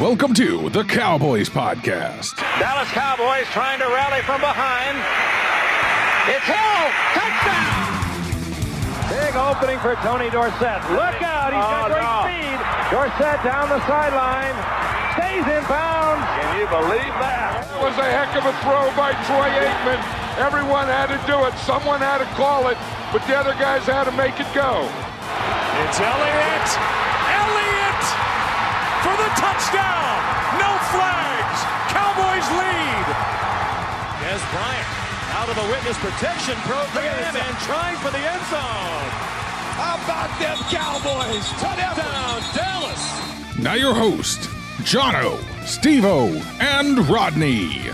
Welcome to the Cowboys Podcast. Dallas Cowboys trying to rally from behind. It's Hill. Touchdown. Big opening for Tony Dorsett. Look out. He's got Oh, great no. speed. Dorsett down the sideline. Stays in bounds. Can you believe that? That was a heck of a throw by Troy Aikman. Everyone had to do it. Someone had to call it, but the other guys had to make it go. It's Elliott. Elliott for the touchdown. No flags. Cowboys lead. Dez Bryant out of the witness protection program and trying for the end zone. How about them Cowboys? Touchdown, Dallas. Now your host, Johno, Stevo, and Rodney.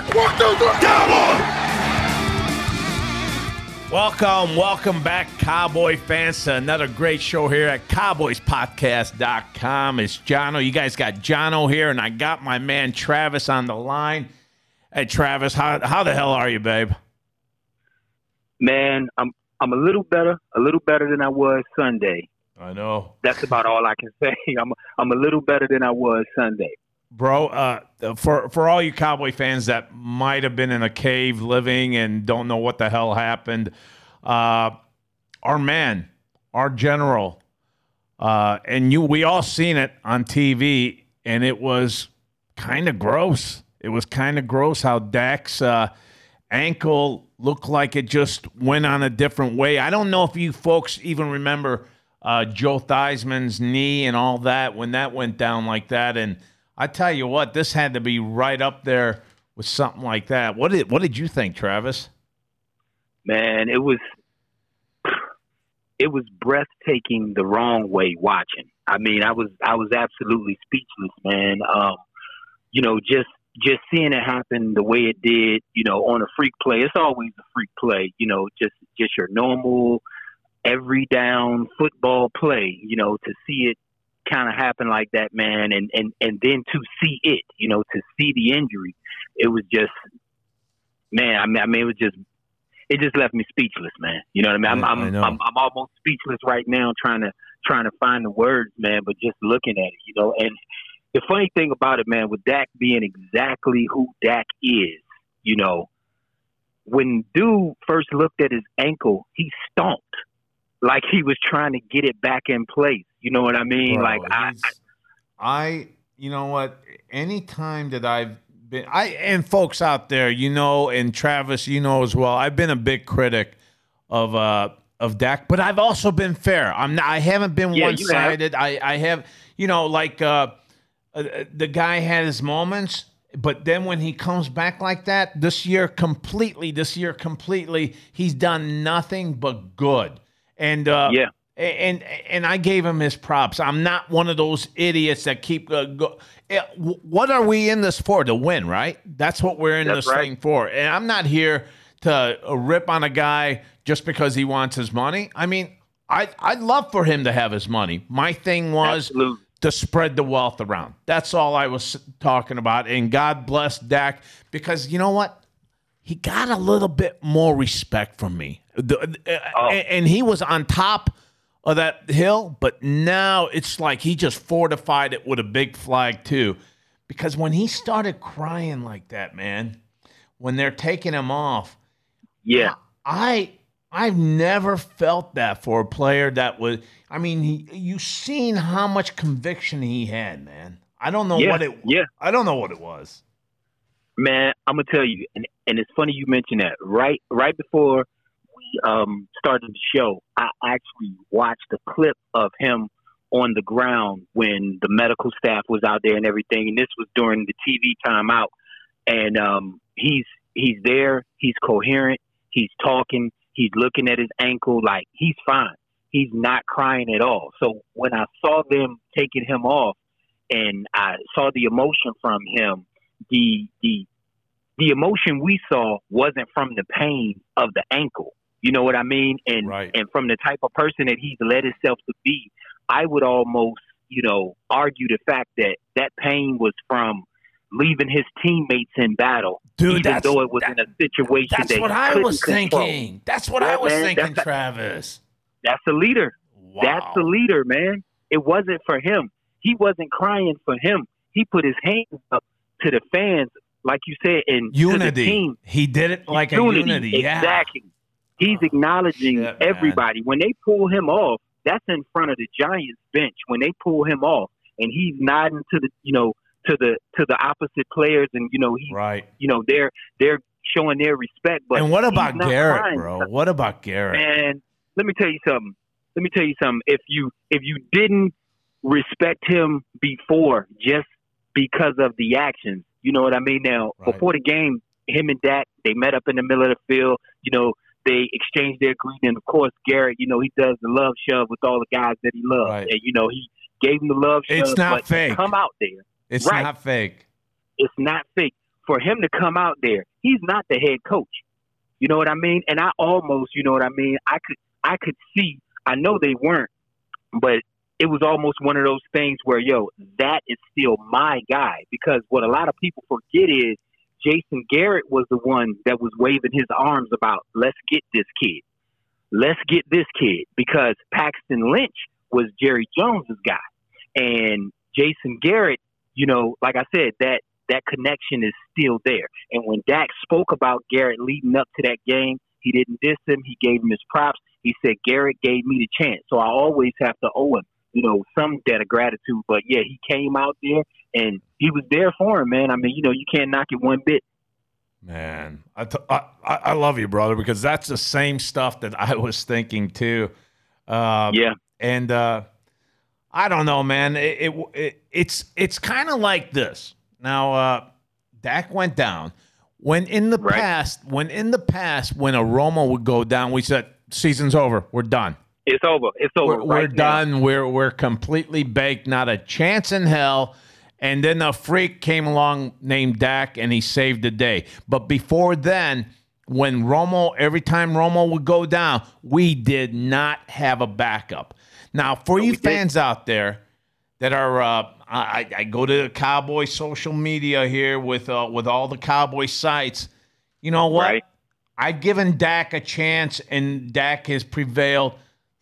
Welcome, welcome back, Cowboy fans, to another great show here at CowboysPodcast.com. It's Johno. You guys got Johno here, and I got my man Travis on the line. Hey, Travis, how, how the hell are you, babe? Man, I'm I'm a little better, a little better than I was Sunday. I know. That's about all I can say. I'm I'm a little better than I was Sunday. Bro, uh, for for all you Cowboy fans that might have been in a cave living and don't know what the hell happened, uh, our man, our general, uh, and you, we all seen it on TV, and it was kind of gross. It was kind of gross how Dak's uh, ankle looked like it just went on a different way. I don't know if you folks even remember uh, Joe Theismann's knee and all that when that went down like that. And I tell you what, this had to be right up there with something like that. What did what did you think, Travis? Man, it was it was breathtaking the wrong way watching. I mean, I was I was absolutely speechless, man. Um, you know, just just seeing it happen the way it did, you know, on a freak play. It's always a freak play, you know, just just your normal every down football play, you know, to see it kind of happen like that, man, and and and then to see it, you know, to see the injury, it was just, man. I mean, I mean, it was just, it just left me speechless, man. You know what I mean? I'm I- I I'm, know. I'm I'm almost speechless right now, trying to trying to find the words, man. But just looking at it, you know, and the funny thing about it, man, with Dak being exactly who Dak is, you know, when dude first looked at his ankle, he stomped like he was trying to get it back in place. You know what I mean? Bro, like I, I, you know what? Any time that I've been, I and folks out there, you know, and Travis, you know as well. I've been a big critic of uh of Dak, but I've also been fair. I'm not. I haven't been Yeah, one sided. I I have, you know, like uh, uh, the guy had his moments. But then when he comes back like that, this year completely, this year completely, he's done nothing but good. And uh, Yeah. And and I gave him his props. I'm not one of those idiots that keep uh, go. eh, What are we in this for? To win, right? That's what we're in That's this right. thing for. And I'm not here to uh, rip on a guy just because he wants his money. I mean, I I'd love for him to have his money. My thing was Absolutely. to spread the wealth around. That's all I was talking about. And God bless Dak because you know what? He got a little bit more respect from me. The- uh, Oh. and, and he was on top of that hill, but now it's like he just fortified it with a big flag too. Because when he started crying like that, man, when they're taking him off, yeah. I I've never felt that for a player that was. I mean, he, you seen how much conviction he had, man. I don't know Yeah, what it. yeah. I don't know what it was. Man, I'm gonna tell you, and and it's funny you mentioned that. Right, right before um started the show, I actually watched a clip of him on the ground when the medical staff was out there and everything. And this was during the TV timeout, and um he's he's there, he's coherent, he's talking, he's looking at his ankle like he's fine. He's not crying at all. So when I saw them taking him off, and I saw the emotion from him the the the emotion we saw wasn't from the pain of the ankle. You know what I mean? And Right. and from the type of person that he's led himself to be, I would almost, you know, argue the fact that that pain was from leaving his teammates in battle, Dude, even though it was that- in a situation That's that what I was control. thinking. That's what I was man, thinking, that's- Travis. That's a leader. Wow. That's the leader, man. It wasn't for him. He wasn't crying for him. he put his hands up to the fans, like you said, and to the team. He did it like a unity. Yeah. Exactly. He's acknowledging shit, man. everybody. When they pull him off, that's in front of the Giants bench. When they pull him off, and he's nodding to the, you know, to the to the opposite players, and you know, he, Right. you know, they're they're showing their respect. But and what about Garrett, crying. bro? What about Garrett? And let me tell you something. Let me tell you something. If you if you didn't respect him before just because of the actions, you know what I mean? Now, Right. before the game, him and Dak, they met up in the middle of the field. You know, they exchange their greeting. And of course, Garrett, you know, he does the love shove with all the guys that he loves. Right. And, you know, he gave him the love shove. It's not fake. Come out there. It's right. not fake. It's not fake. For him to come out there, he's not the head coach. You know what I mean? And I almost, you know what I mean? I could I could see, I know they weren't, but it was almost one of those things where, yo, that is still my guy. Because what a lot of people forget is Jason Garrett was the one that was waving his arms about, let's get this kid. Let's get this kid. Because Paxton Lynch was Jerry Jones's guy. And Jason Garrett, you know, like I said, that that connection is still there. And when Dak spoke about Garrett leading up to that game, he didn't diss him. He gave him his props. He said Garrett gave me the chance, so I always have to owe him, you know, some debt of gratitude. But yeah, he came out there and he was there for him, man. I mean, you know, you can't knock it one bit. Man, I, t- I, I love you, brother, because that's the same stuff that I was thinking too. Uh, Yeah, and uh, I don't know, man. It, it, it it's it's kind of like this. Now, uh, Dak went down. When in the Right. past, when in the past, when a Romo would go down, we said season's over. We're done. it's over. It's over. We're, we're done. We're we're completely baked. Not a chance in hell. And then a freak came along named Dak, and he saved the day. But before then, when Romo, every time Romo would go down, we did not have a backup. Now, for you we did. fans out there that are, uh, I, I go to the Cowboy social media here with uh, with all the Cowboy sites. You know what? Right. I've given Dak a chance, and Dak has prevailed.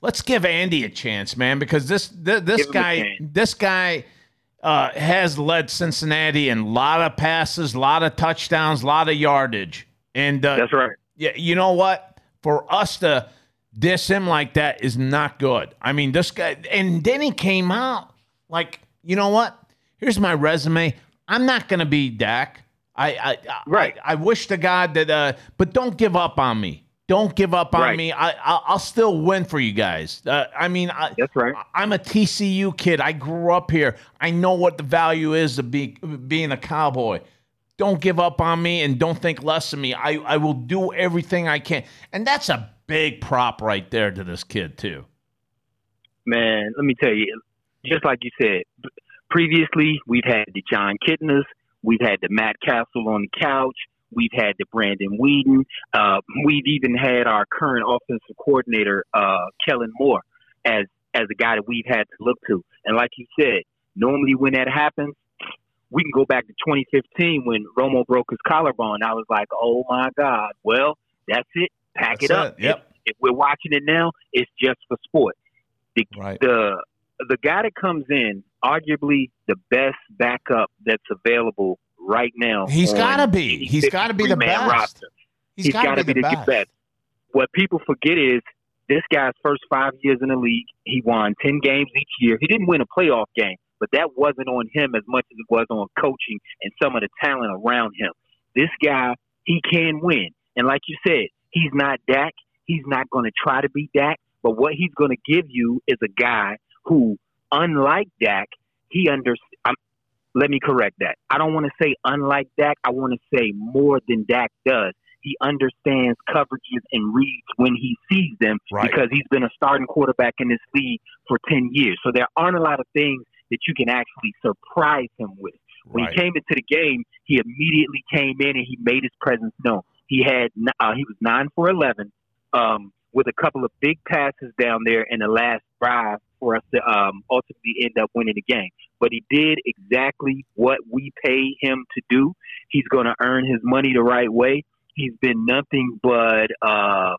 Let's give Andy a chance, man, because this this, this guy this guy uh, has led Cincinnati in a lot of passes, a lot of touchdowns, a lot of yardage, and uh, That's right. yeah, you know what? For us to diss him like that is not good. I mean, this guy, and then he came out like, you know what? Here's my resume. I'm not going to be Dak. I, I, I, Right. I, I wish to God that, uh, but don't give up on me. Don't give up on Right. me. I, I, I'll still win for you guys. Uh, I mean, I, That's right. I'm a TCU kid. I grew up here. I know what the value is of be, being a cowboy. Don't give up on me and don't think less of me. I, I will do everything I can. And that's a big prop right there to this kid, too. man, let me tell you, just like you said, previously we've had the Jon Kitnas, we've had the Matt Cassel on the couch, we've had the Brandon Weeden, uh, we've even had our current offensive coordinator, uh, Kellen Moore, as as a guy that we've had to look to. And like you said, normally when that happens, we can go back to 2015 when Romo broke his collarbone. I was like, oh my God, well, that's it. Pack That's it up. it. Yep. If, if we're watching it now, it's just for sport the Right. the the guy that comes in, arguably the best backup that's available right now. He's got to be. He's got to be the best. roster. He's He's got to be the the best. best. What people forget is this guy's first five years in the league, he won ten games each year. He didn't win a playoff game, but that wasn't on him as much as it was on coaching and some of the talent around him. This guy, he can win, and like you said, he's not Dak. He's not going to try to be Dak, but what he's going to give you is a guy who, unlike Dak, he under. Let me correct that. I don't want to say unlike Dak. I want to say more than Dak does. He understands coverages and reads when he sees them Right. because he's been a starting quarterback in this league for 10 years. So there aren't a lot of things that you can actually surprise him with. When Right. he came into the game, he immediately came in and he made his presence known. He had uh, he was nine for 11 um, with a couple of big passes down there in the last drive for us to um, ultimately end up winning the game. But he did exactly what we pay him to do. He's going to earn his money the right way. He's been nothing but uh,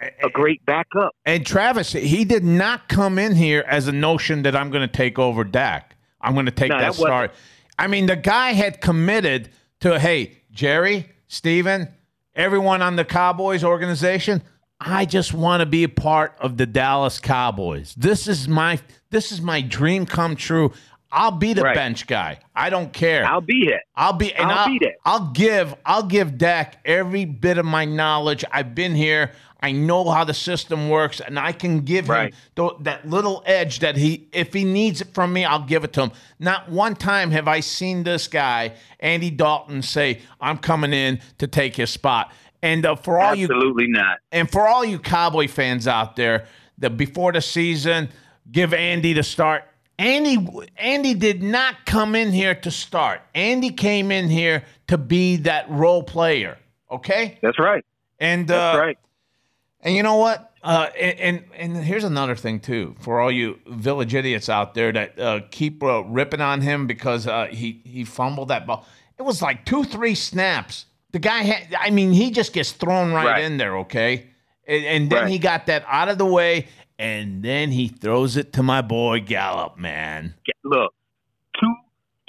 a great backup. And Travis, he did not come in here as a notion that I'm going to take over Dak. I'm going to take No, that that start. I mean, the guy had committed to, hey, Jerry, Steven, everyone on the Cowboys organization, I just want to be a part of the Dallas Cowboys. This is my this is my dream come true. I'll be the Right. bench guy. I don't care. I'll be it. I'll be and I'll I'll, be there. I'll give I'll give Dak every bit of my knowledge. I've been here. I know how the system works, and I can give Right. him th- that little edge that he, if he needs it from me, I'll give it to him. Not one time have I seen this guy, Andy Dalton, say, "I'm coming in to take his spot." And uh, for all you Absolutely not. and for all you Cowboy fans out there, that before the season, give Andy the start. Andy Andy did not come in here to start. Andy came in here to be that role player. Okay, That's right. and That's uh, right. and you know what? Uh, and, and and here's another thing too for all you village idiots out there that uh, keep uh, ripping on him because uh, he he fumbled that ball. It was like two three snaps. The guy had. I mean, he just gets thrown right, Right. in there. Okay, and, and then Right. he got that out of the way, and then he throws it to my boy Gallup. Man, Look, two,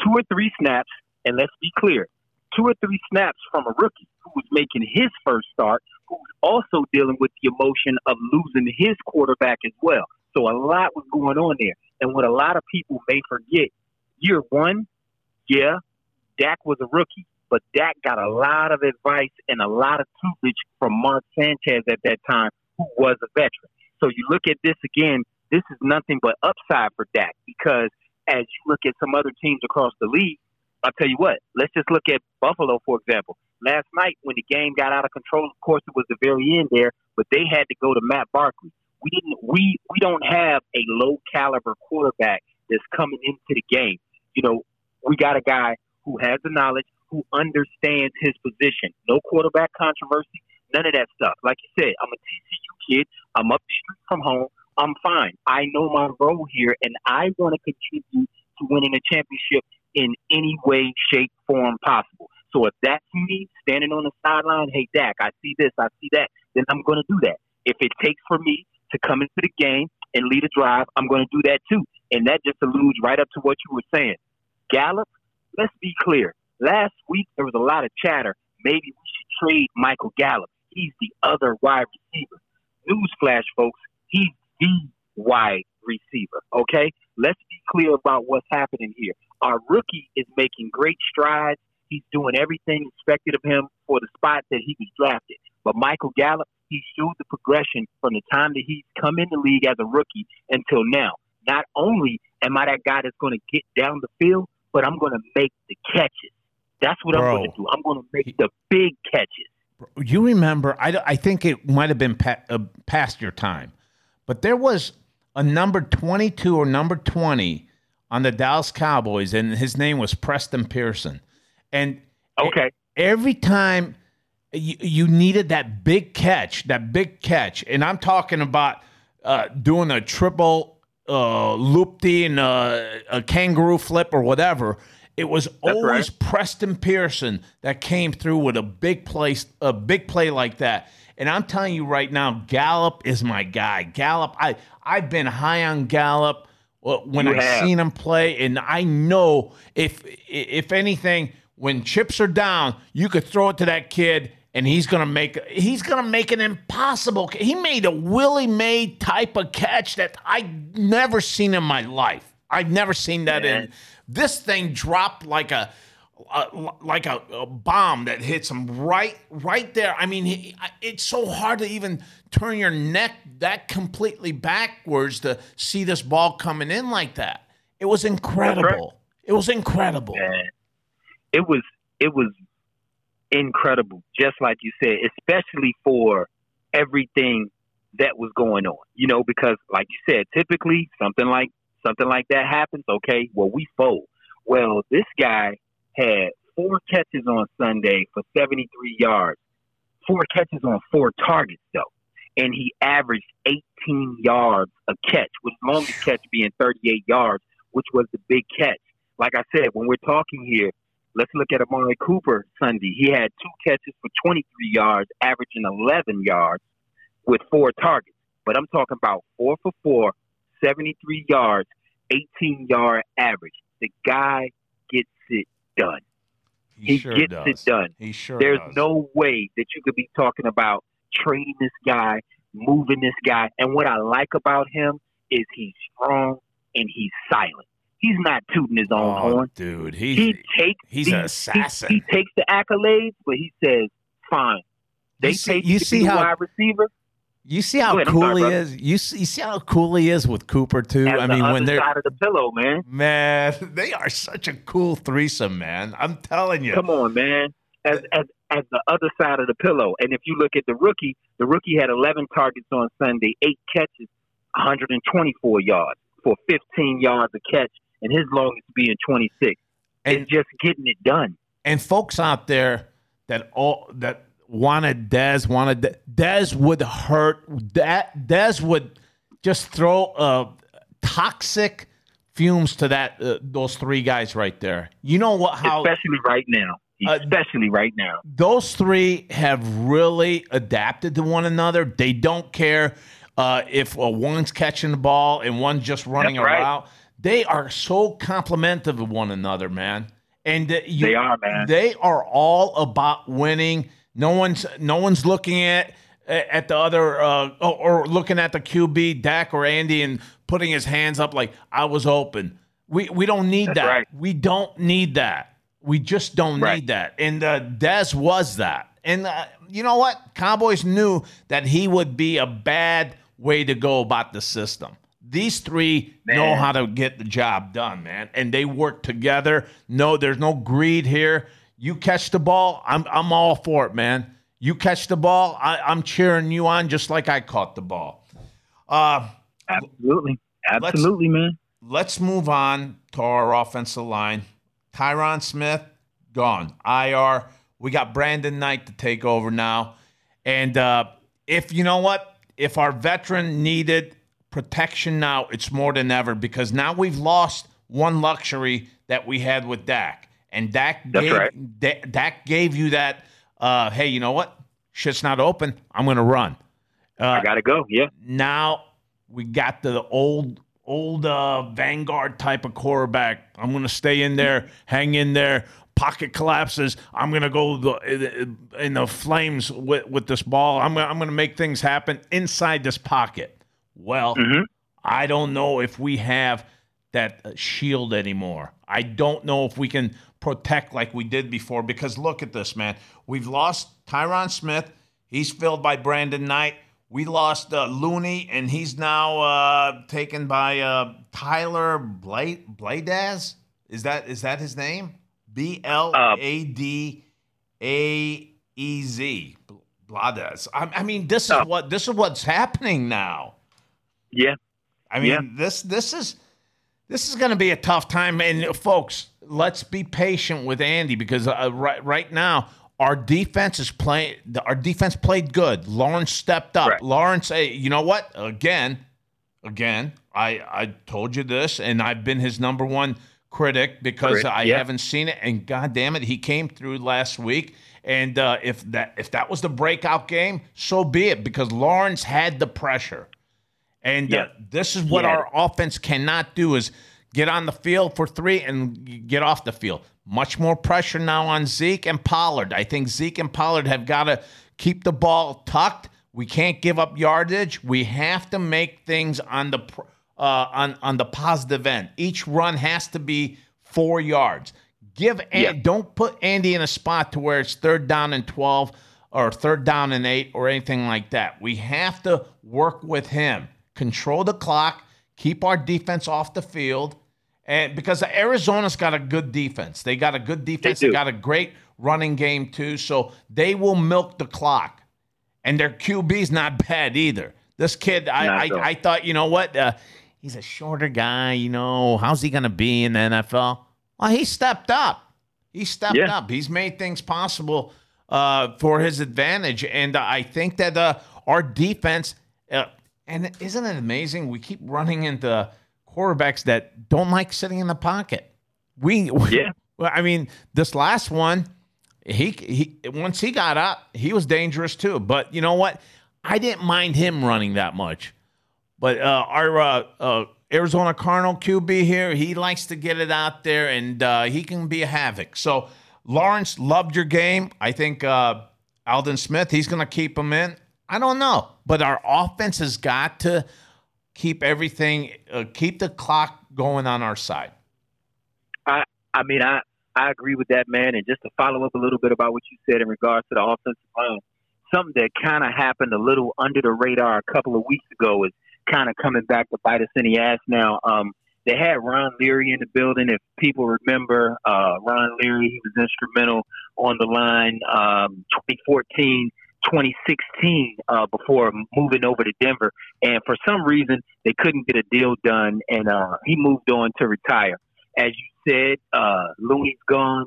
two or three snaps, and let's be clear, two or three snaps from a rookie who was making his first start, who's also dealing with the emotion of losing his quarterback as well. So a lot was going on there, and what a lot of people may forget, year one, yeah, Dak was a rookie, but Dak got a lot of advice and a lot of tutelage from Mark Sanchez at that time, who was a veteran. So you look at this again, this is nothing but upside for Dak because as you look at some other teams across the league, I'll tell you what, let's just look at Buffalo, for example. Last night when the game got out of control, of course it was the very end there, but they had to go to Matt Barkley. We didn't we we don't have a low caliber quarterback that's coming into the game. You know, we got a guy who has the knowledge, who understands his position. No quarterback controversy, none of that stuff. Like you said, I'm a TCU kid. I'm up the street from home. I'm fine. I know my role here, and I want to contribute to winning a championship in any way, shape, form possible. So if that's me standing on the sideline, hey Dak, I see this, I see that, then I'm going to do that. If it takes for me to come into the game and lead a drive, I'm going to do that too. And that just alludes right up to what you were saying. Gallup, let's be clear. Last week there was a lot of chatter. Maybe we should trade Michael Gallup. He's the other wide receiver. Newsflash, folks, he's the wide receiver. Okay? Let's be clear about what's happening here. Our rookie is making great strides. He's doing everything expected of him for the spot that he was drafted. But Michael Gallup, he showed the progression from the time that he's come in the league as a rookie until now. Not only am I that guy that's going to get down the field, but I'm going to make the catches. That's what I'm going to do. I'm going to make the big catches. you remember? I, I think it might have been pa- uh, past your time, but there was a number 22 or number 20 on the Dallas Cowboys, and his name was Preston Pearson. And Okay. every time you, you needed that big catch, that big catch, and I'm talking about uh, doing a triple uh, loopty and uh, a kangaroo flip or whatever. It was always Preston Pearson that came through with a big place, a big play like that. And I'm telling you right now, Gallup is my guy. Gallup, I I've been high on Gallup uh, when You I have. seen him play, and I know if if anything, when chips are down, you could throw it to that kid, and he's gonna make he's gonna make an impossible. He made a Willie May type of catch that I never seen in my life. I've never seen that in. This thing dropped like a. Uh, like a, a bomb that hits him right right there. I mean, he, it's so hard to even turn your neck that completely backwards to see this ball coming in like that. It was incredible. It was incredible. It was it was incredible, just like you said, especially for everything that was going on. You know, because like you said, typically something like something like that happens, okay, well we fold. Well, this guy had four catches on Sunday for 73 yards. Four catches on four targets though. And he averaged 18 yards a catch, with longest catch being 38 yards, which was the big catch. Like I said, when we're talking here, let's look at Amari Cooper Sunday. He had two catches for 23 yards, averaging 11 yards with four targets. But I'm talking about four for four, 73 yards, 18 yard average. The guy gets it done. He, He sure gets does. it done. He sure There's does. no way that you could be talking about trading this guy, moving this guy. And what I like about him is he's strong and he's silent. He's not tooting his own oh, horn. dude. He's He takes he's these- an assassin. He, takes the accolades, but he says, "Fine." They You see- take you to see how- wide receiver. You see how cool sorry, he brother. is. You see, you see how cool he is with Cooper too. As I mean, other when they're the other side of the pillow, man. man, they are such a cool threesome, man. I'm telling you. Come on, man. As as as the other side of the pillow. And if you look at the rookie, the rookie had 11 targets on Sunday, eight catches, 124 yards for 15 yards a catch, and his longest being 26. And it's just getting it done. and folks out there that all that wanted Dez wanted Dez would hurt. That Dez would just throw uh, toxic fumes to that uh, those three guys right there. You know what? How especially right now. Uh, Especially right now. those three have really adapted to one another. They don't care uh, if uh, one's catching the ball and one's just running That's right. around. They are so complimentary of one another, man. And uh, you, They are, man. They are all about winning. No one's no one's looking at at the other uh, or, looking at the QB Dak or Andy and putting his hands up like I was open. We we don't need That's that. right. We don't need that. We just don't Right. need that. And uh, Dez was that. And uh, you know what? Cowboys knew that he would be a bad way to go about the system. These three know how to get the job done, man, and they work together. No, there's no greed here. You catch the ball, I'm I'm all for it, man. You catch the ball, I, I'm cheering you on just like I caught the ball. Uh, Absolutely. Let's- Absolutely, man. let's move on to our offensive line. Tyron Smith, gone. IR. We got Brandon Knight to take over now. And uh, if you know what, if our veteran needed protection now, it's more than ever because now we've lost one luxury that we had with Dak. And Dak That's gave, right. Da- Dak gave you that, uh, hey, you know what? Shit's not open. I'm going to run. Uh, I got to go. Yeah. now we got the old old uh, vanguard type of quarterback. I'm going to stay in there, hang in there. Pocket collapses. I'm going to go the, in the flames with, with this ball. I'm I'm going to make things happen inside this pocket. Well, I don't know if we have that uh, shield anymore. I don't know if we can protect like we did before because look at this, man. We've lost Tyron Smith. He's filled by Brandon Knight. We lost uh, Looney, and he's now uh, taken by uh, Tyler Blade Bladaz. Is that is that his name? B L A D A E Z. Bladaz. I, I mean, this is what this is what's happening now. Yeah. I mean, Yeah. this this is this is going to be a tough time, and folks, let's be patient with Andy because uh, right right now our defense is playing. Our defense played good. Lawrence stepped up. Right. Lawrence, hey, you know what? Again, again, I I told you this, and I've been his number one critic because Critic, I yeah. haven't seen it. And God damn it, he came through last week. And uh, if that if that was the breakout game, so be it. Because Lawrence had the pressure. And uh, this is what Yeah. our offense cannot do is get on the field for three and get off the field. Much more pressure now on Zeke and Pollard. I think Zeke and Pollard have got to keep the ball tucked. We can't give up yardage. We have to make things on the uh, on on the positive end. Each run has to be four yards. Give Yeah. don't put Andy in a spot to where it's third down and twelve or third down and eight or anything like that. We have to work with him, control the clock, keep our defense off the field, and because Arizona's got a good defense, they got a good defense. They, do. got a great running game too, so they will milk the clock. And their QB's not bad either. This kid, I, I. I thought, you know what? Uh, he's a shorter guy. You know, how's he going to be in the NFL? Well, he stepped up. He stepped Yeah. up. He's made things possible uh, for his advantage. And uh, I think that uh, our defense, uh, and isn't it amazing? We keep running into quarterbacks that don't like sitting in the pocket. We, Yeah. well, I mean, this last one, he he once he got up, he was dangerous too. But you know what? I didn't mind him running that much. But uh, our uh, uh, Arizona Cardinal QB here. He likes to get it out there, and uh, he can be a havoc. So, Lawrence, loved your game. I think uh, Aldon Smith, he's going to keep him in. I don't know, but our offense has got to keep everything, uh, keep the clock going on our side. I, I mean, I, I agree with that, man. And just to follow up a little bit about what you said in regards to the offensive line, something that kind of happened a little under the radar a couple of weeks ago is kind of coming back to bite us in the ass now. Um, they had Ron Leary in the building. If people remember, uh, Ron Leary, he was instrumental on the line um, 2014, 2016 uh, before moving over to Denver. And for some reason, they couldn't get a deal done, and uh, he moved on to retire. As you said, uh, Looney's gone.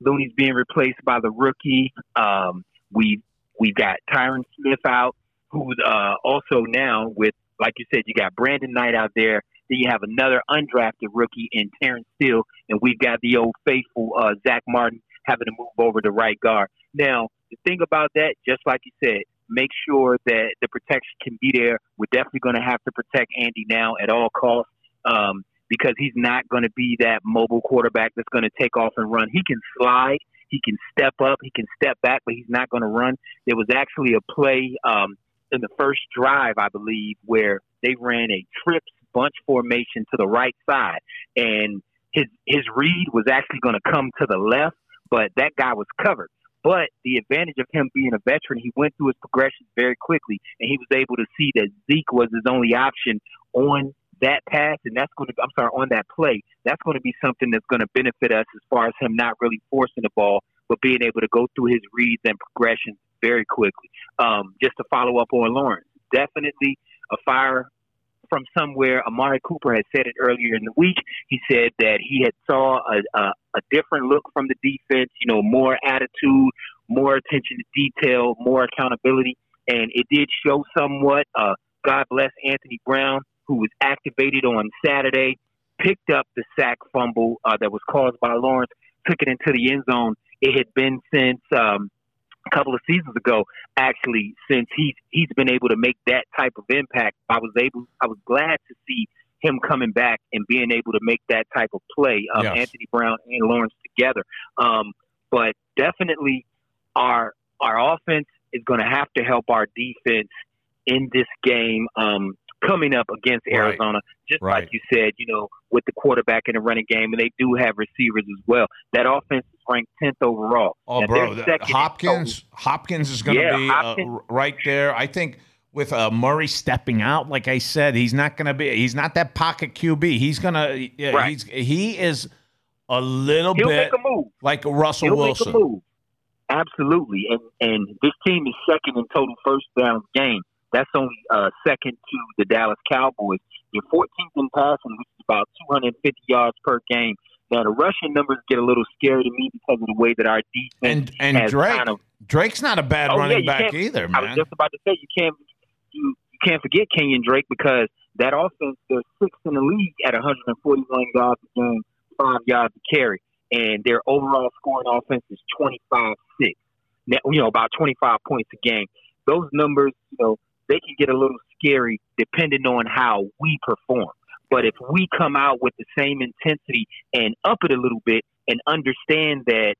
Looney's being replaced by the rookie. Um, we we've got Tyron Smith out, who's uh, also now with like you said, you got Brandon Knight out there. Then you have another undrafted rookie in Terence Steele, and we've got the old faithful uh, Zack Martin having to move over to right guard. Now, the thing about that, just like you said, make sure that the protection can be there. We're definitely going to have to protect Andy now at all costs um, because he's not going to be that mobile quarterback that's going to take off and run. He can slide, he can step up, he can step back, but he's not going to run. There was actually a play um, in the first drive, I believe, where they ran a trips bunch formation to the right side, and his his read was actually going to come to the left, but that guy was covered. But the advantage of him being a veteran, he went through his progressions very quickly, and he was able to see that Zeke was his only option on that pass, and that's going to, I'm sorry, on that play. That's going to be something that's going to benefit us as far as him not really forcing the ball, but being able to go through his reads and progressions very quickly. Um, just to follow up on Lawrence, definitely a fire from somewhere. Amari Cooper had said it earlier in the week. He said that he had saw a, a, a different look from the defense. You know, more attitude, more attention to detail, more accountability, and it did show somewhat. Uh, God bless Anthony Brown, who was activated on Saturday, picked up the sack fumble uh, that was caused by Lawrence, took it into the end zone. It had been since um, a couple of seasons ago, actually, since he's he's been able to make that type of impact. I was able, I was glad to see him coming back and being able to make that type of play. Um, yes. Anthony Brown and Lawrence together, um, but definitely our our offense is going to have to help our defense in this game. Um, coming up against Arizona. Right. Just right. like you said, you know, with the quarterback in the running game, and they do have receivers as well. That offense is ranked tenth overall. Oh, now, bro, Hopkins, Hopkins is going to yeah, be uh, right there. I think with uh, Murray stepping out, like I said, he's not going to be. He's not that pocket QB. He's going to. Right. He's he is a little He'll bit a like Russell He'll Wilson. Absolutely, and and this team is second in total first down game. That's only uh, second to the Dallas Cowboys. They're 14th in passing, which is about 250 yards per game. Now the rushing numbers get a little scary to me because of the way that our defense and and Drake kind of, Drake's not a bad oh, running yeah, back either, man. I was just about to say you can't you, you can't forget Kenyon Drake because that offense they're sixth in the league at 141 yards a game, five yards a carry, and their overall scoring offense is 25-6. Now, you know about 25 points a game. Those numbers, you know, they can get a little scary depending on how we perform. But if we come out with the same intensity and up it a little bit and understand that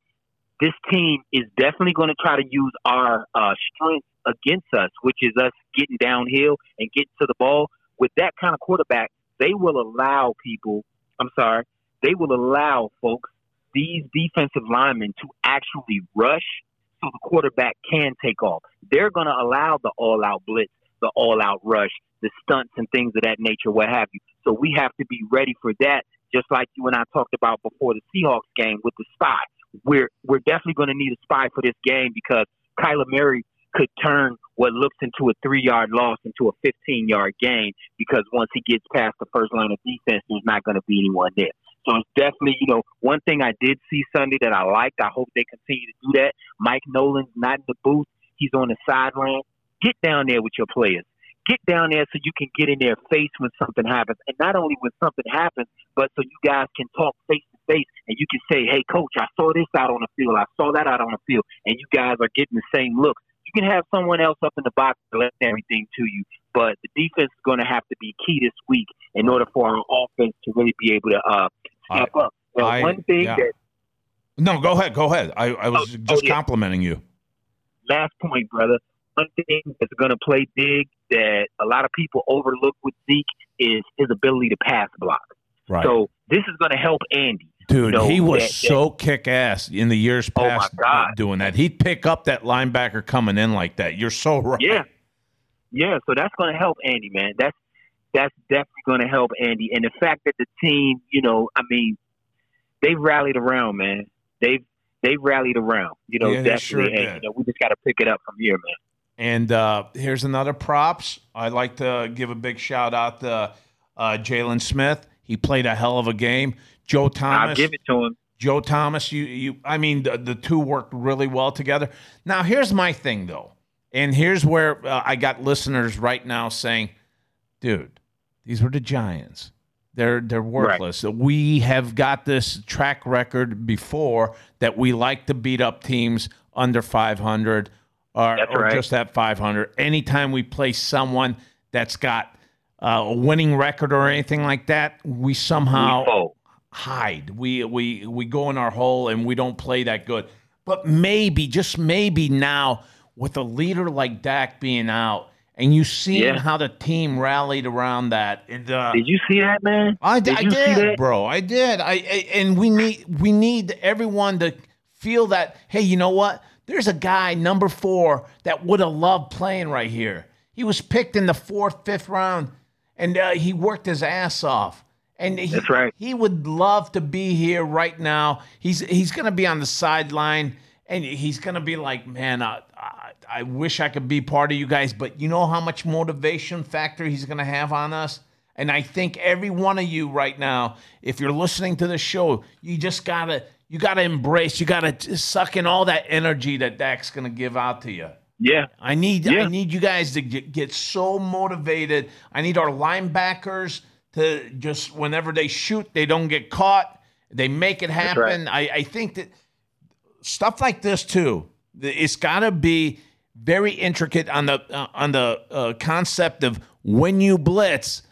this team is definitely going to try to use our uh, strength against us, which is us getting downhill and getting to the ball, with that kind of quarterback, they will allow people, I'm sorry, they will allow folks, these defensive linemen to actually rush so the quarterback can take off. They're going to allow the all out blitz the all out rush, the stunts and things of that nature, what have you. So we have to be ready for that, just like you and I talked about before the Seahawks game with the spy. We're we're definitely going to need a spy for this game because Kyler Murray could turn what looks into a three yard loss into a 15 yard gain because once he gets past the first line of defense, there's not going to be anyone there. So it's definitely, you know, one thing I did see Sunday that I liked. I hope they continue to do that. Mike Nolan's not in the booth. He's on the sideline. Get down there with your players. Get down there so you can get in their face when something happens. And not only when something happens, but so you guys can talk face to face and you can say, hey, coach, I saw this out on the field. I saw that out on the field. And you guys are getting the same looks. You can have someone else up in the box to let everything to you. but the defense is going to have to be key this week in order for our offense to really be able to uh, step I- up. I- one thing yeah. that No, go ahead. Go ahead. I, I was Oh, just oh, yeah. complimenting you. last point, brother. One thing that's going to play big that a lot of people overlook with Zeke is his ability to pass block. Right. So this is going to help Andy. Dude, he was that- so kick ass in the years Oh, past God. doing that. He'd pick up that linebacker coming in like that. You're so right. Yeah, yeah. So that's going to help Andy, man. That's that's definitely going to help Andy. And the fact that the team, you know, I mean, they've rallied around, man. They've they've rallied around. You know, Yeah, definitely. sure and, you know, we just got to pick it up from here, man. And uh, here's another props. I'd like to give a big shout out to uh, Jaylon Smith. He played a hell of a game. Joe I'll Thomas. give it to him. Joe Thomas, you, you, I mean, the, the two worked really well together. Now, here's my thing, though, and here's where uh, I got listeners right now saying, "Dude, these were the Giants. They're they're worthless. We have got this track record before that we like to beat up teams under 500 or, That's or right. just at 500. Anytime we play someone that's got uh, a winning record or anything like that, we somehow We hide. We we we go in our hole and we don't play that good. But maybe, just maybe now, with a leader like Dak being out, and you see Yeah. how the team rallied around that. And, uh, Did you see that, man? I, Did I did, bro. I did. I, I and we need we need everyone to feel that. Hey, you know what? There's a guy number four that would have loved playing right here. He was picked in the fourth, fifth round, and uh, he worked his ass off. And he, That's right. He would love to be here right now. He's he's gonna be on the sideline, and he's gonna be like, man, I, I, I wish I could be part of you guys, but you know how much motivation factor he's gonna have on us. And I think every one of you right now, if you're listening to the show, you just gotta you gotta embrace, you gotta suck in all that energy that Dak's gonna give out to you. Yeah. I need yeah. I need you guys to get, get so motivated. I need our linebackers to just whenever they shoot, they don't get caught. They make it happen. I, I think that stuff like this too. It's got to be very intricate on the uh, on the uh, concept of when you blitz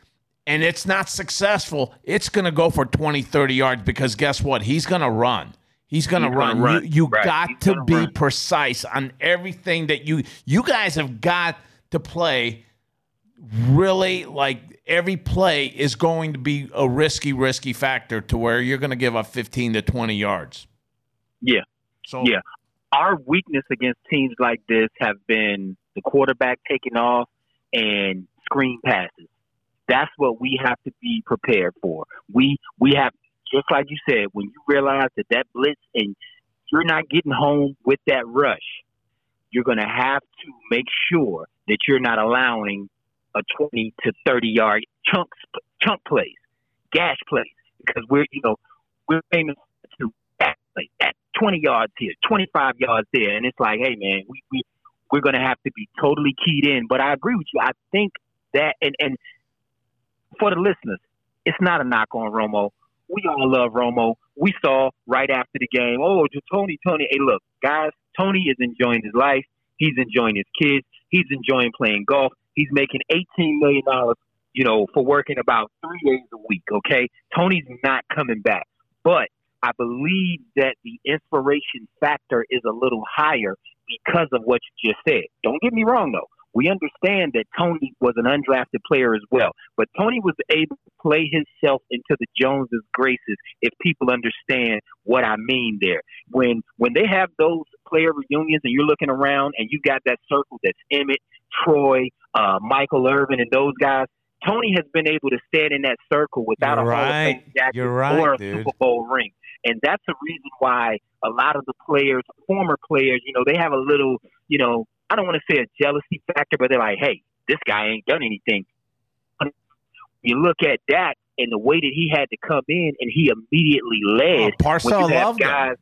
and it's not successful, it's going to go for 20, 30 yards because guess what? He's going to run. He's going to run. run. You, you Right. got He's to be run. precise on everything that you you guys have got to play really like every play is going to be a risky risky factor to where you're going to give up 15 to 20 yards. Yeah. So Yeah. Our weakness against teams like this have been the quarterback taking off and screen passes. That's what we have to be prepared for. We we have just like you said when you realize that that blitz and you're not getting home with that rush, you're going to have to make sure that you're not allowing a 20 to 30 yard chunks chunk plays, gash plays because we're you know we're famous to play at 20 yards here, 25 yards there, and it's like, hey man, we we we're going to have to be totally keyed in. But I agree with you. I think that and and for the listeners, it's not a knock on Romo. We all love Romo. We saw right after the game, oh, Tony, Tony. Hey, look, guys, Tony is enjoying his life. He's enjoying his kids. He's enjoying playing golf. He's making eighteen million dollars, you know, for working about three days a week. Okay, Tony's not coming back, but I believe that the inspiration factor is a little higher because of what you just said. Don't get me wrong, though. We understand that Tony was an undrafted player as well, but Tony was able to play himself into the Joneses' graces. If people understand what I mean there, when when they have those player reunions and you're looking around and you got that circle that's Emmitt, Troy, uh, Michael Irvin, and those guys. Tony has been able to stand in that circle without You're a Hall of Fame right. jacket You're right, or a dude. Super Bowl ring. And that's the reason why a lot of the players, former players, you know, they have a little, you know, I don't want to say a jealousy factor, but they're like, hey, this guy ain't done anything. You look at that and the way that he had to come in and he immediately led. Oh, Parcell when you have loved him.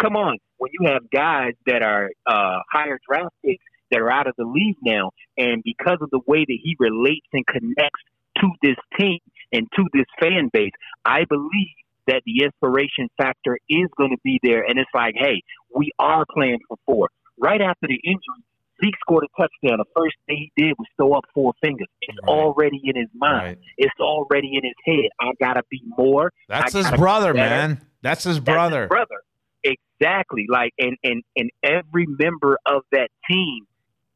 come on, when you have guys that are uh, higher draft picks that are out of the league now, and because of the way that he relates and connects to this team and to this fan base, I believe that the inspiration factor is going to be there. And it's like, hey, we are playing for four. Right after the injury, Zeke scored a touchdown. The first thing he did was throw up four fingers. It's Right. already in his mind. Right. It's already in his head. I gotta be more. That's his brother, man. That's his That's brother. his brother. Exactly. Like and and and every member of that team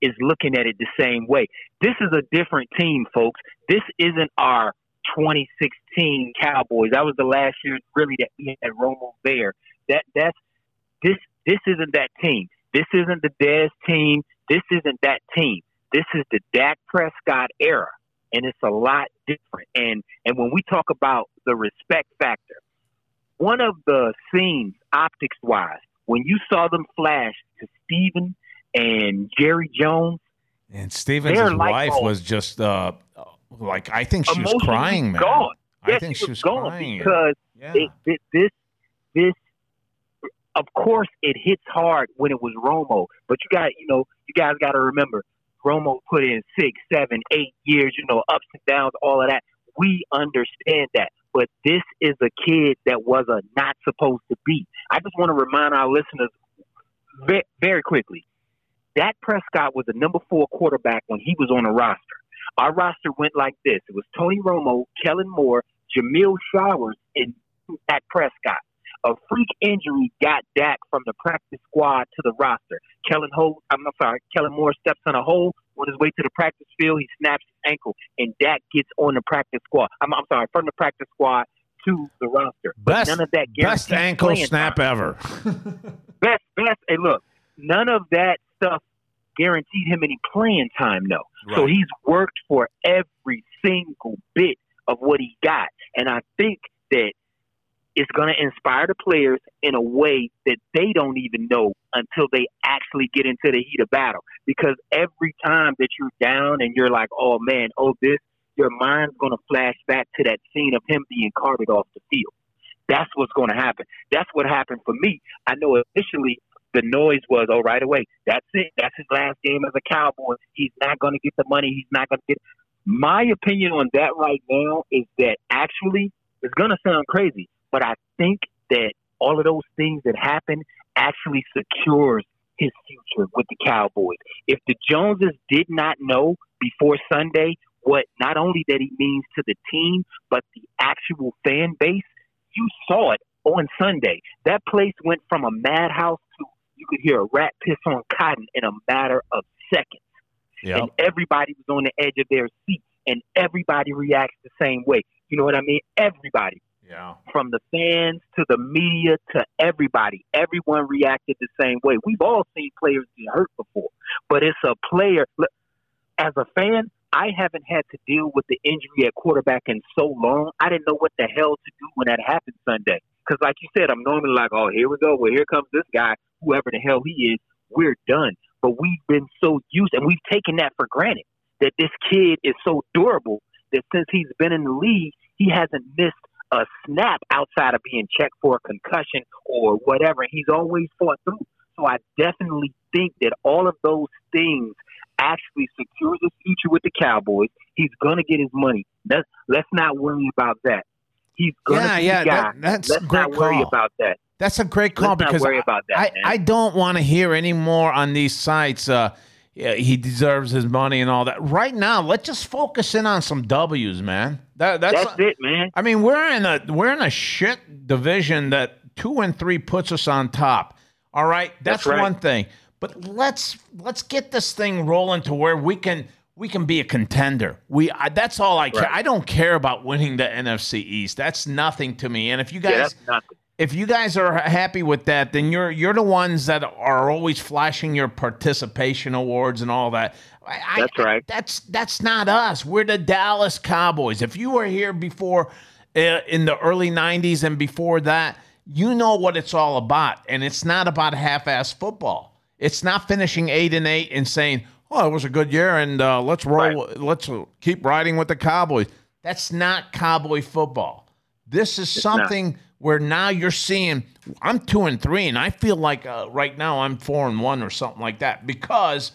is looking at it the same way. This is a different team, folks. This isn't our 2016 Cowboys. That was the last year really that we had Romo there. That that's this this isn't that team. This isn't the Dez team. This isn't that team. This is the Dak Prescott era. And it's a lot different. And and when we talk about the respect factor, one of the scenes, optics wise, when you saw them flash to Stephen and Jerry Jones, And Stephen's wife was just uh, like I think she was crying, man. gone. I think she she was gone crying. because yeah. it, it, this this of course it hits hard when it was Romo, but you got you know you guys got to remember Romo put in six, seven, eight years, you know ups and downs, all of that. We understand that, but this is a kid that was a not supposed to be. I just want to remind our listeners very, quickly. Dak Prescott was the number four quarterback when he was on the roster. Our roster went like this: it was Tony Romo, Kellen Moore, Jameill Showers, and Dak Prescott. A freak injury got Dak from the practice squad to the roster. Kellen Ho, I'm sorry, Kellen Moore steps on a hole on his way to the practice field. He snaps his ankle, and Dak gets on the practice squad. I'm, I'm sorry, from the practice squad to the roster. But none of that best ankle snap time. ever. Best, best. Hey, look, none of that stuff guaranteed him any playing time, though. So he's worked for every single bit of what he got. And I think that it's going to inspire the players in a way that they don't even know until they actually get into the heat of battle. Because every time that you're down and you're like, oh man, oh this, your mind's going to flash back to that scene of him being carted off the field. That's what's going to happen. That's what happened for me. I know initially the noise was, oh, right away, that's it. That's his last game as a Cowboy. He's not going to get the money. He's not going to get. My opinion on that right now is that actually, it's going to sound crazy, but I think that all of those things that happen actually secures his future with the Cowboys. If the Joneses did not know before Sunday what not only that he means to the team, but the actual fan base, you saw it on Sunday. That place went from a madhouse to you could hear a rat piss on cotton in a matter of seconds. Yep. And everybody was on the edge of their seat, and everybody reacts the same way. You know what I mean? Everybody Yeah. from the fans to the media to everybody. Everyone reacted the same way. We've all seen players get hurt before, but it's a player. look, As a fan, I haven't had to deal with the injury at quarterback in so long. I didn't know what the hell to do when that happened Sunday. Because, like you said, I'm normally like, oh, here we go. Well, here comes this guy, whoever the hell he is. We're done. But we've been so used, and we've taken that for granted that this kid is so durable that since he's been in the league, he hasn't missed a snap outside of being checked for a concussion or whatever. He's always fought through. So I definitely think that all of those things actually secures his future with the Cowboys. He's gonna get his money. Let's let's not worry about that. He's gonna Yeah, be yeah, guy. that- that's let's a great not worry call. about that. That's a great call Let's because worry about that, I. I don't want to hear any more on these sites. Uh, yeah, he deserves his money and all that. Right now, let's just focus in on some W's, man. That, that's That's it, man. I mean, we're in a we're in a shit division that two and three puts us on top. All right, that's, That's right. one thing. But let's let's get this thing rolling to where we can we can be a contender. We I, that's all I care. Right. I don't care about winning the NFC East. That's nothing to me. And if you guys Yeah. If you guys are happy with that, then you're you're the ones that are always flashing your participation awards and all that. I, I- That's right. That's that's not us. We're the Dallas Cowboys. If you were here before uh, in the early '90s and before that, you know what it's all about, and it's not about half-ass football. It's not finishing eight and eight and saying, "Oh, it was a good year, and uh, let's roll. Let's uh, keep riding with the Cowboys." That's not Cowboy football. This is something where now you're seeing I'm two and three, and I feel like uh, right now I'm four and one or something like that because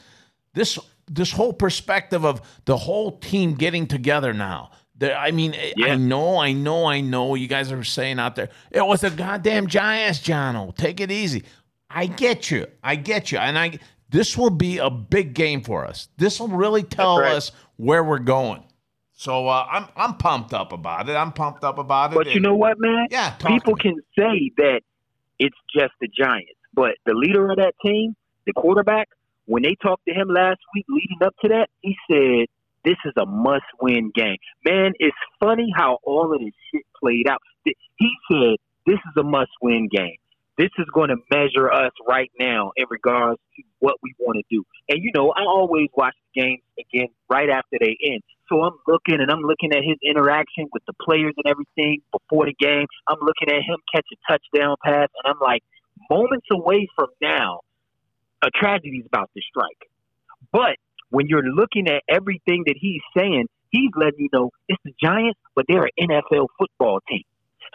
this this whole perspective of the whole team getting together now. The, I mean, I- I know, I know, I know. You guys are saying out there it was the goddamn Giants, Johno. Take it easy. I get you, I get you, and I this will be a big game for us. This will really tell right. us where we're going. So uh, I'm I'm pumped up about it. I'm pumped up about it. But you know what, man? Yeah, People can say that it's just the Giants, but the leader of that team, the quarterback, when they talked to him last week leading up to that, he said, This is a must win game. Man, it's funny how all of this shit played out. He said, This is a must win game. This is going to measure us right now in regards to what we want to do. And, you know, I always watch the games again right after they end. So I'm looking and I'm looking at his interaction with the players and everything before the game. I'm looking at him catch a touchdown pass, and I'm like, moments away from now, a tragedy is about to strike. But when you're looking at everything that he's saying, he's letting you know it's the Giants, but they're an NFL football team.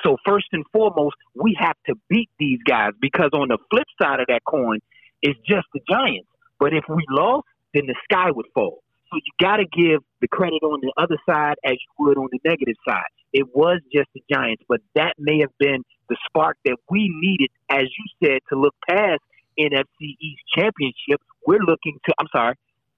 So first and foremost, we have to beat these guys because on the flip side of that coin is just the Giants. But if we lost, then the sky would fall. So you got to give the credit on the other side as you would on the negative side. It was just the Giants, but that may have been the spark that we needed, as you said, to look past NFC East championship. We're looking to, I'm sorry,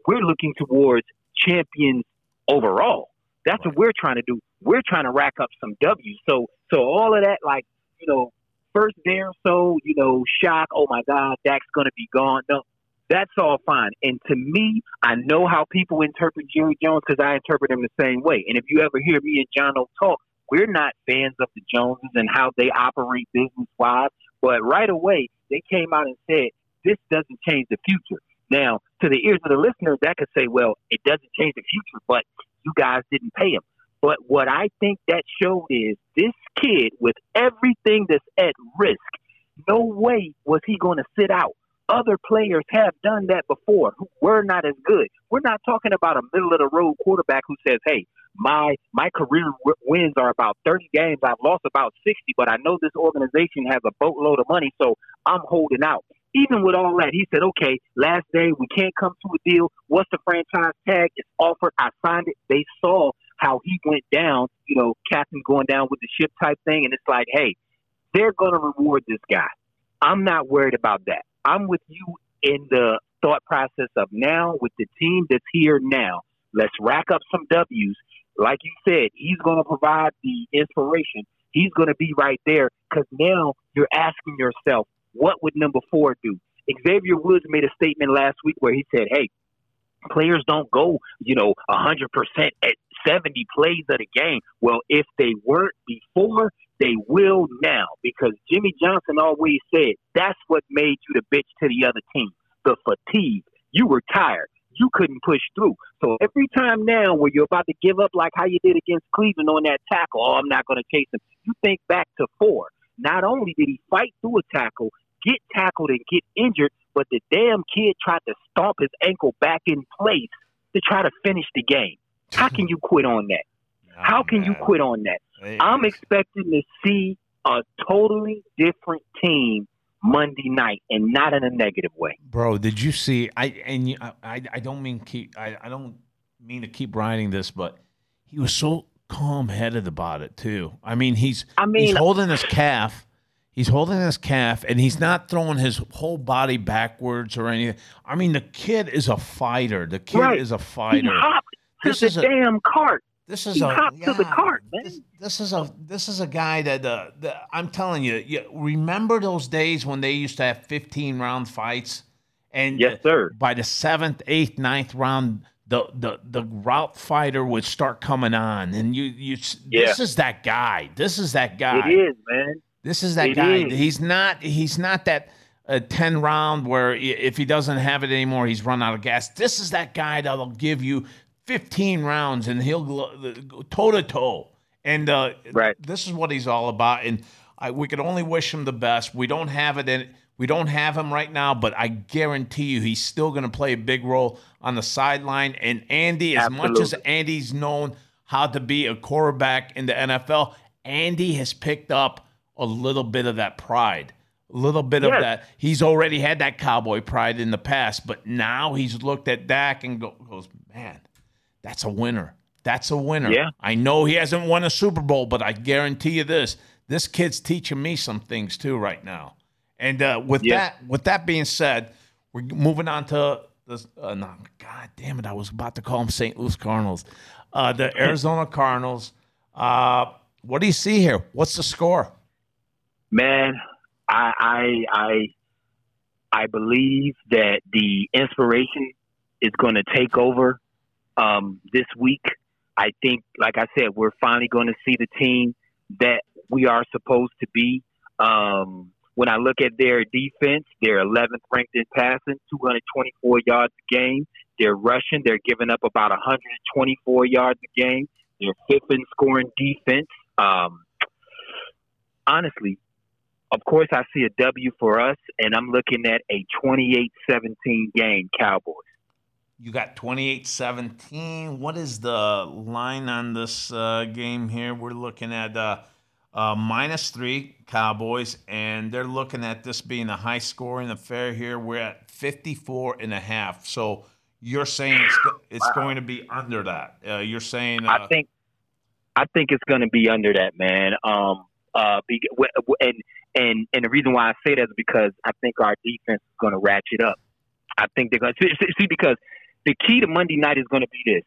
we're looking towards champions overall. That's what we're trying to do. We're trying to rack up some W's. So, so all of that, like, you know, first day or so, you know, shock, oh my God, Dak's going to be gone. No, that's all fine. And to me, I know how people interpret Jerry Jones because I interpret him the same way. And if you ever hear me and Johno talk, we're not fans of the Joneses and how they operate business wise. But right away, they came out and said, this doesn't change the future. Now, to the ears of the listeners, that could say, well, it doesn't change the future, but you guys didn't pay him. But what I think that showed is this kid, with everything that's at risk, no way was he going to sit out. Other players have done that before who were not as good. We're not talking about a middle of the road quarterback who says, "Hey, my my career w- wins are about 30 games. I've lost about 60, but I know this organization has a boatload of money, so I'm holding out." Even with all that, he said, "Okay, last day we can't come to a deal. What's the franchise tag? It's offered. I signed it." They saw how he went down, you know, captain going down with the ship type thing, and it's like, "Hey, they're going to reward this guy." I'm not worried about that. I'm with you in the thought process of now with the team that's here now. Let's rack up some W's. Like you said, he's going to provide the inspiration. He's going to be right there because now you're asking yourself, what would number four do? Xavier Woods made a statement last week where he said, hey, players don't go, you know, 100% at 70 plays of the game. Well, if they weren't before, they will now because Jimmy Johnson always said that's what made you the bitch to the other team. The fatigue. You were tired. You couldn't push through. So every time now where you're about to give up like how you did against Cleveland on that tackle, oh, I'm not going to chase him. You think back to four. Not only did he fight through a tackle, get tackled and get injured, but the damn kid tried to stomp his ankle back in place to try to finish the game. How can you quit on that? How oh, can you quit on that? I'm expecting to see a totally different team Monday night, and not in a negative way. Bro, did you see? I and you, I, I don't mean keep. I, I don't mean to keep writing this, but he was so calm headed about it too. I mean, he's I mean- he's holding his calf. He's holding his calf, and he's not throwing his whole body backwards or anything. I mean, the kid is a fighter. The kid Right. is a fighter. He hopped to This the is a- damn cart. This is He a hopped to the cart, man. This, this is a this is a guy that uh, the, I'm telling you, you. Remember those days when they used to have 15 round fights, and Yes, sir. by the seventh, eighth, ninth round, the the the route fighter would start coming on, and you you. This is that guy. This is that guy. It is, man. This is that It guy. is. He's not. He's not that uh, ten round where if he doesn't have it anymore, he's run out of gas. This is that guy that'll give you fifteen rounds and he'll go toe to toe. And uh, Right. this is what he's all about. And I, we could only wish him the best. We don't have it in. We don't have him right now, but I guarantee you, he's still going to play a big role on the sideline. And Andy, as much as Andy's known how to be a quarterback in the NFL, Andy has picked up a little bit of that pride, a little bit of that. He's already had that cowboy pride in the past, but now he's looked at Dak and go, goes, man, that's a winner. That's a winner. Yeah. I know he hasn't won a Super Bowl, but I guarantee you this: this kid's teaching me some things too right now. And uh, with Yeah. that, with that being said, We're moving on to the uh, no, God damn it! I was about to call them St. Louis Cardinals, uh, the Arizona Cardinals. Uh, what do you see here? What's the score? Man, I I I, I believe that the inspiration is going to take over um, this week. I think, like I said, we're finally going to see the team that we are supposed to be. Um, when I look at their defense, they're 11th ranked in passing, 224 yards a game. They're rushing. They're giving up about 124 yards a game. They're fifth in scoring defense. Um, honestly, of course, I see a W for us, and I'm looking at a 28-17 game, Cowboys. You got 28-17. What is the line on this uh, game here? We're looking at uh, uh, minus three Cowboys, and they're looking at this being a high scoring affair here. We're at 54 and a half. So you're saying it's, it's wow. going to be under that. Uh, you're saying I think I think it's going to be under that, man. Um, uh, and and and the reason why I say that is because I think our defense is going to ratchet up. I think they're going to see because the key to Monday night is going to be this: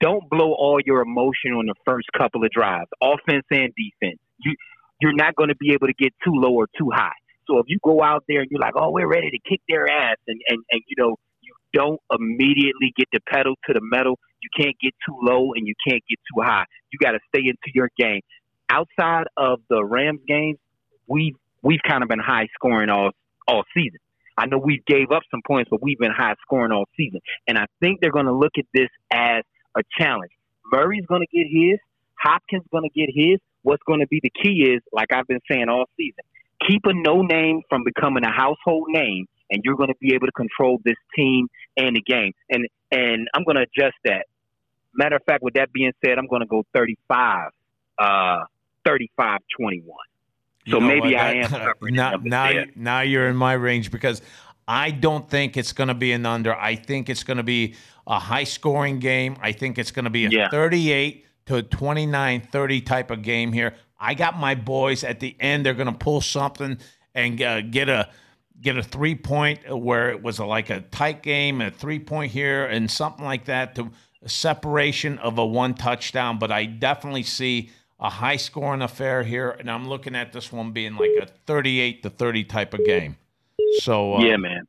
don't blow all your emotion on the first couple of drives, offense and defense. You you're not going to be able to get too low or too high. So if you go out there and you're like, oh, we're ready to kick their ass, and and and you know you don't immediately get the pedal to the metal. You can't get too low and you can't get too high. You got to stay into your game. Outside of the Rams games, we've we've kind of been high scoring all all season. I know we gave up some points, but we've been high scoring all season. And I think they're going to look at this as a challenge. Murray's going to get his. Hopkins going to get his. What's going to be the key is, like I've been saying all season, keep a no name from becoming a household name, and you're going to be able to control this team and the game. And and I'm going to adjust that. Matter of fact, with that being said, I'm going to go 35, uh, 35 21. So you maybe what, I am. now, now, now you're in my range because I don't think it's going to be an under. I think it's going to be a high scoring game. I think it's going to be a yeah. 38 to 29 30 type of game here. I got my boys at the end. They're going to pull something and uh, get a get a three point where it was a, like a tight game, a three point here, and something like that to separation of a one touchdown. But I definitely see a high scoring affair here, and I'm looking at this one being like a 38 to 30 type of game. So uh, yeah, man.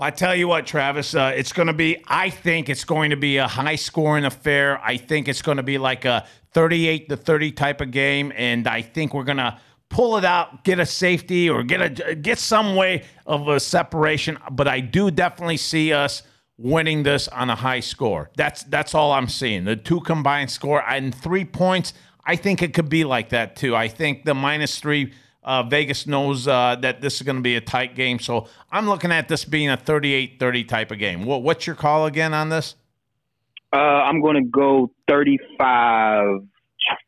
I tell you what, Travis, uh, it's going to be. I think it's going to be a high scoring affair. I think it's going to be like a 38 to 30 type of game, and I think we're going to pull it out, get a safety, or get a get some way of a separation. But I do definitely see us winning this on a high score. That's that's all I'm seeing. The two combined score and three points. I think it could be like that too. I think the minus three. Uh, Vegas knows uh, that this is going to be a tight game. So I'm looking at this being a 38 30 type of game. What, what's your call again on this? Uh, I'm going to go 35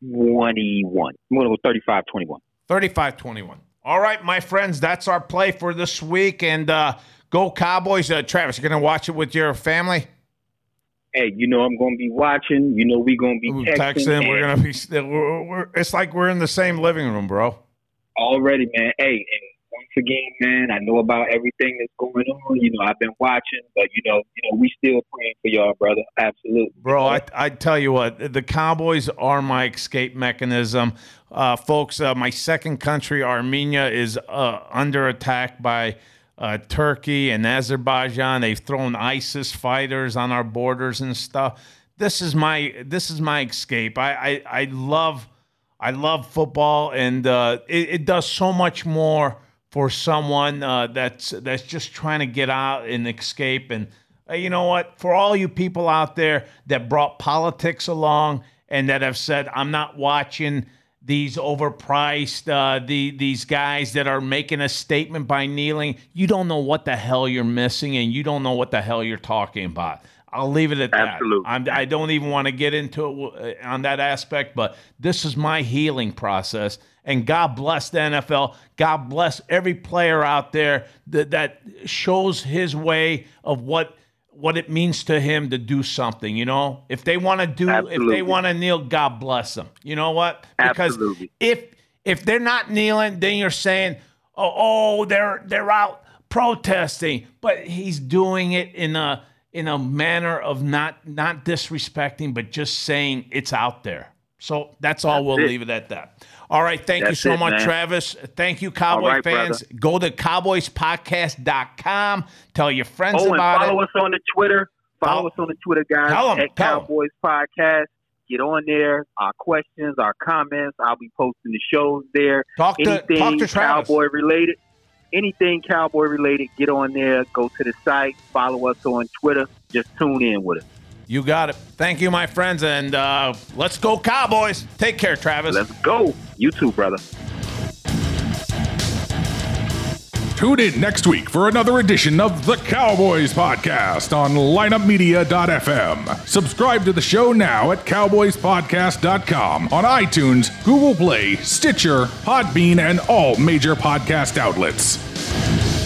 21. I'm going to go 35 21. 35 21. All right, my friends, that's our play for this week. And uh, go Cowboys. Uh, Travis, you're going to watch it with your family? Hey, you know I'm going to be watching. You know we're going to be texting. texting. We're going to be. We're, we're, it's like we're in the same living room, bro. Already, man. Hey, and once again, man, I know about everything that's going on. You know, I've been watching, but you know, you know, we still praying for y'all, brother. Absolutely, bro. I I tell you what, the Cowboys are my escape mechanism, uh, folks. Uh, my second country, Armenia, is uh, under attack by uh, Turkey and Azerbaijan. They've thrown ISIS fighters on our borders and stuff. This is my this is my escape. I I, I love I love football, and uh, it, it, does so much more for someone uh, that's that's just trying to get out and escape. And uh, you know what? For all you people out there that brought politics along and that have said, "I'm not watching." These overpriced uh, the these guys that are making a statement by kneeling you don't know what the hell you're missing and you don't know what the hell you're talking about. I'll leave it at Absolutely. that I'm, i do not even want to get into it uh, on that aspect but this is my healing process. And god bless the nfl god bless every player out there that, that shows his way of what what it means to him to do something, you know? If they want to do Absolutely. if they want to kneel, God bless them. You know what? Because Absolutely. if if they're not kneeling, then you're saying, "Oh, oh, they're they're out protesting, but he's doing it in a in a manner of not not disrespecting, but just saying it's out there. So that's all. That's we'll it. leave it at that. All right. Thank That's you so it, much, man. Travis. Thank you, Cowboy right, fans. Go to cowboyspodcast.com. Tell your friends Oh, about follow it. Follow us on the Twitter. Follow Follow- us on the Twitter, guys, Tell 'em, at tell. Cowboys Podcast. Get on there. Our questions, our comments. I'll be posting the shows there. Talk to Anything talk to Travis. cowboy related. Anything cowboy related, get on there. Go to the site. Follow us on Twitter. Just tune in with us. You got it. Thank you, my friends, and uh, let's go, Cowboys. Take care, Travis. Let's go. You too, brother. Tune in next week for another edition of the Cowboys Podcast on lineupmedia.fm. Subscribe to the show now at cowboyspodcast.com on iTunes, Google Play, Stitcher, Podbean, and all major podcast outlets.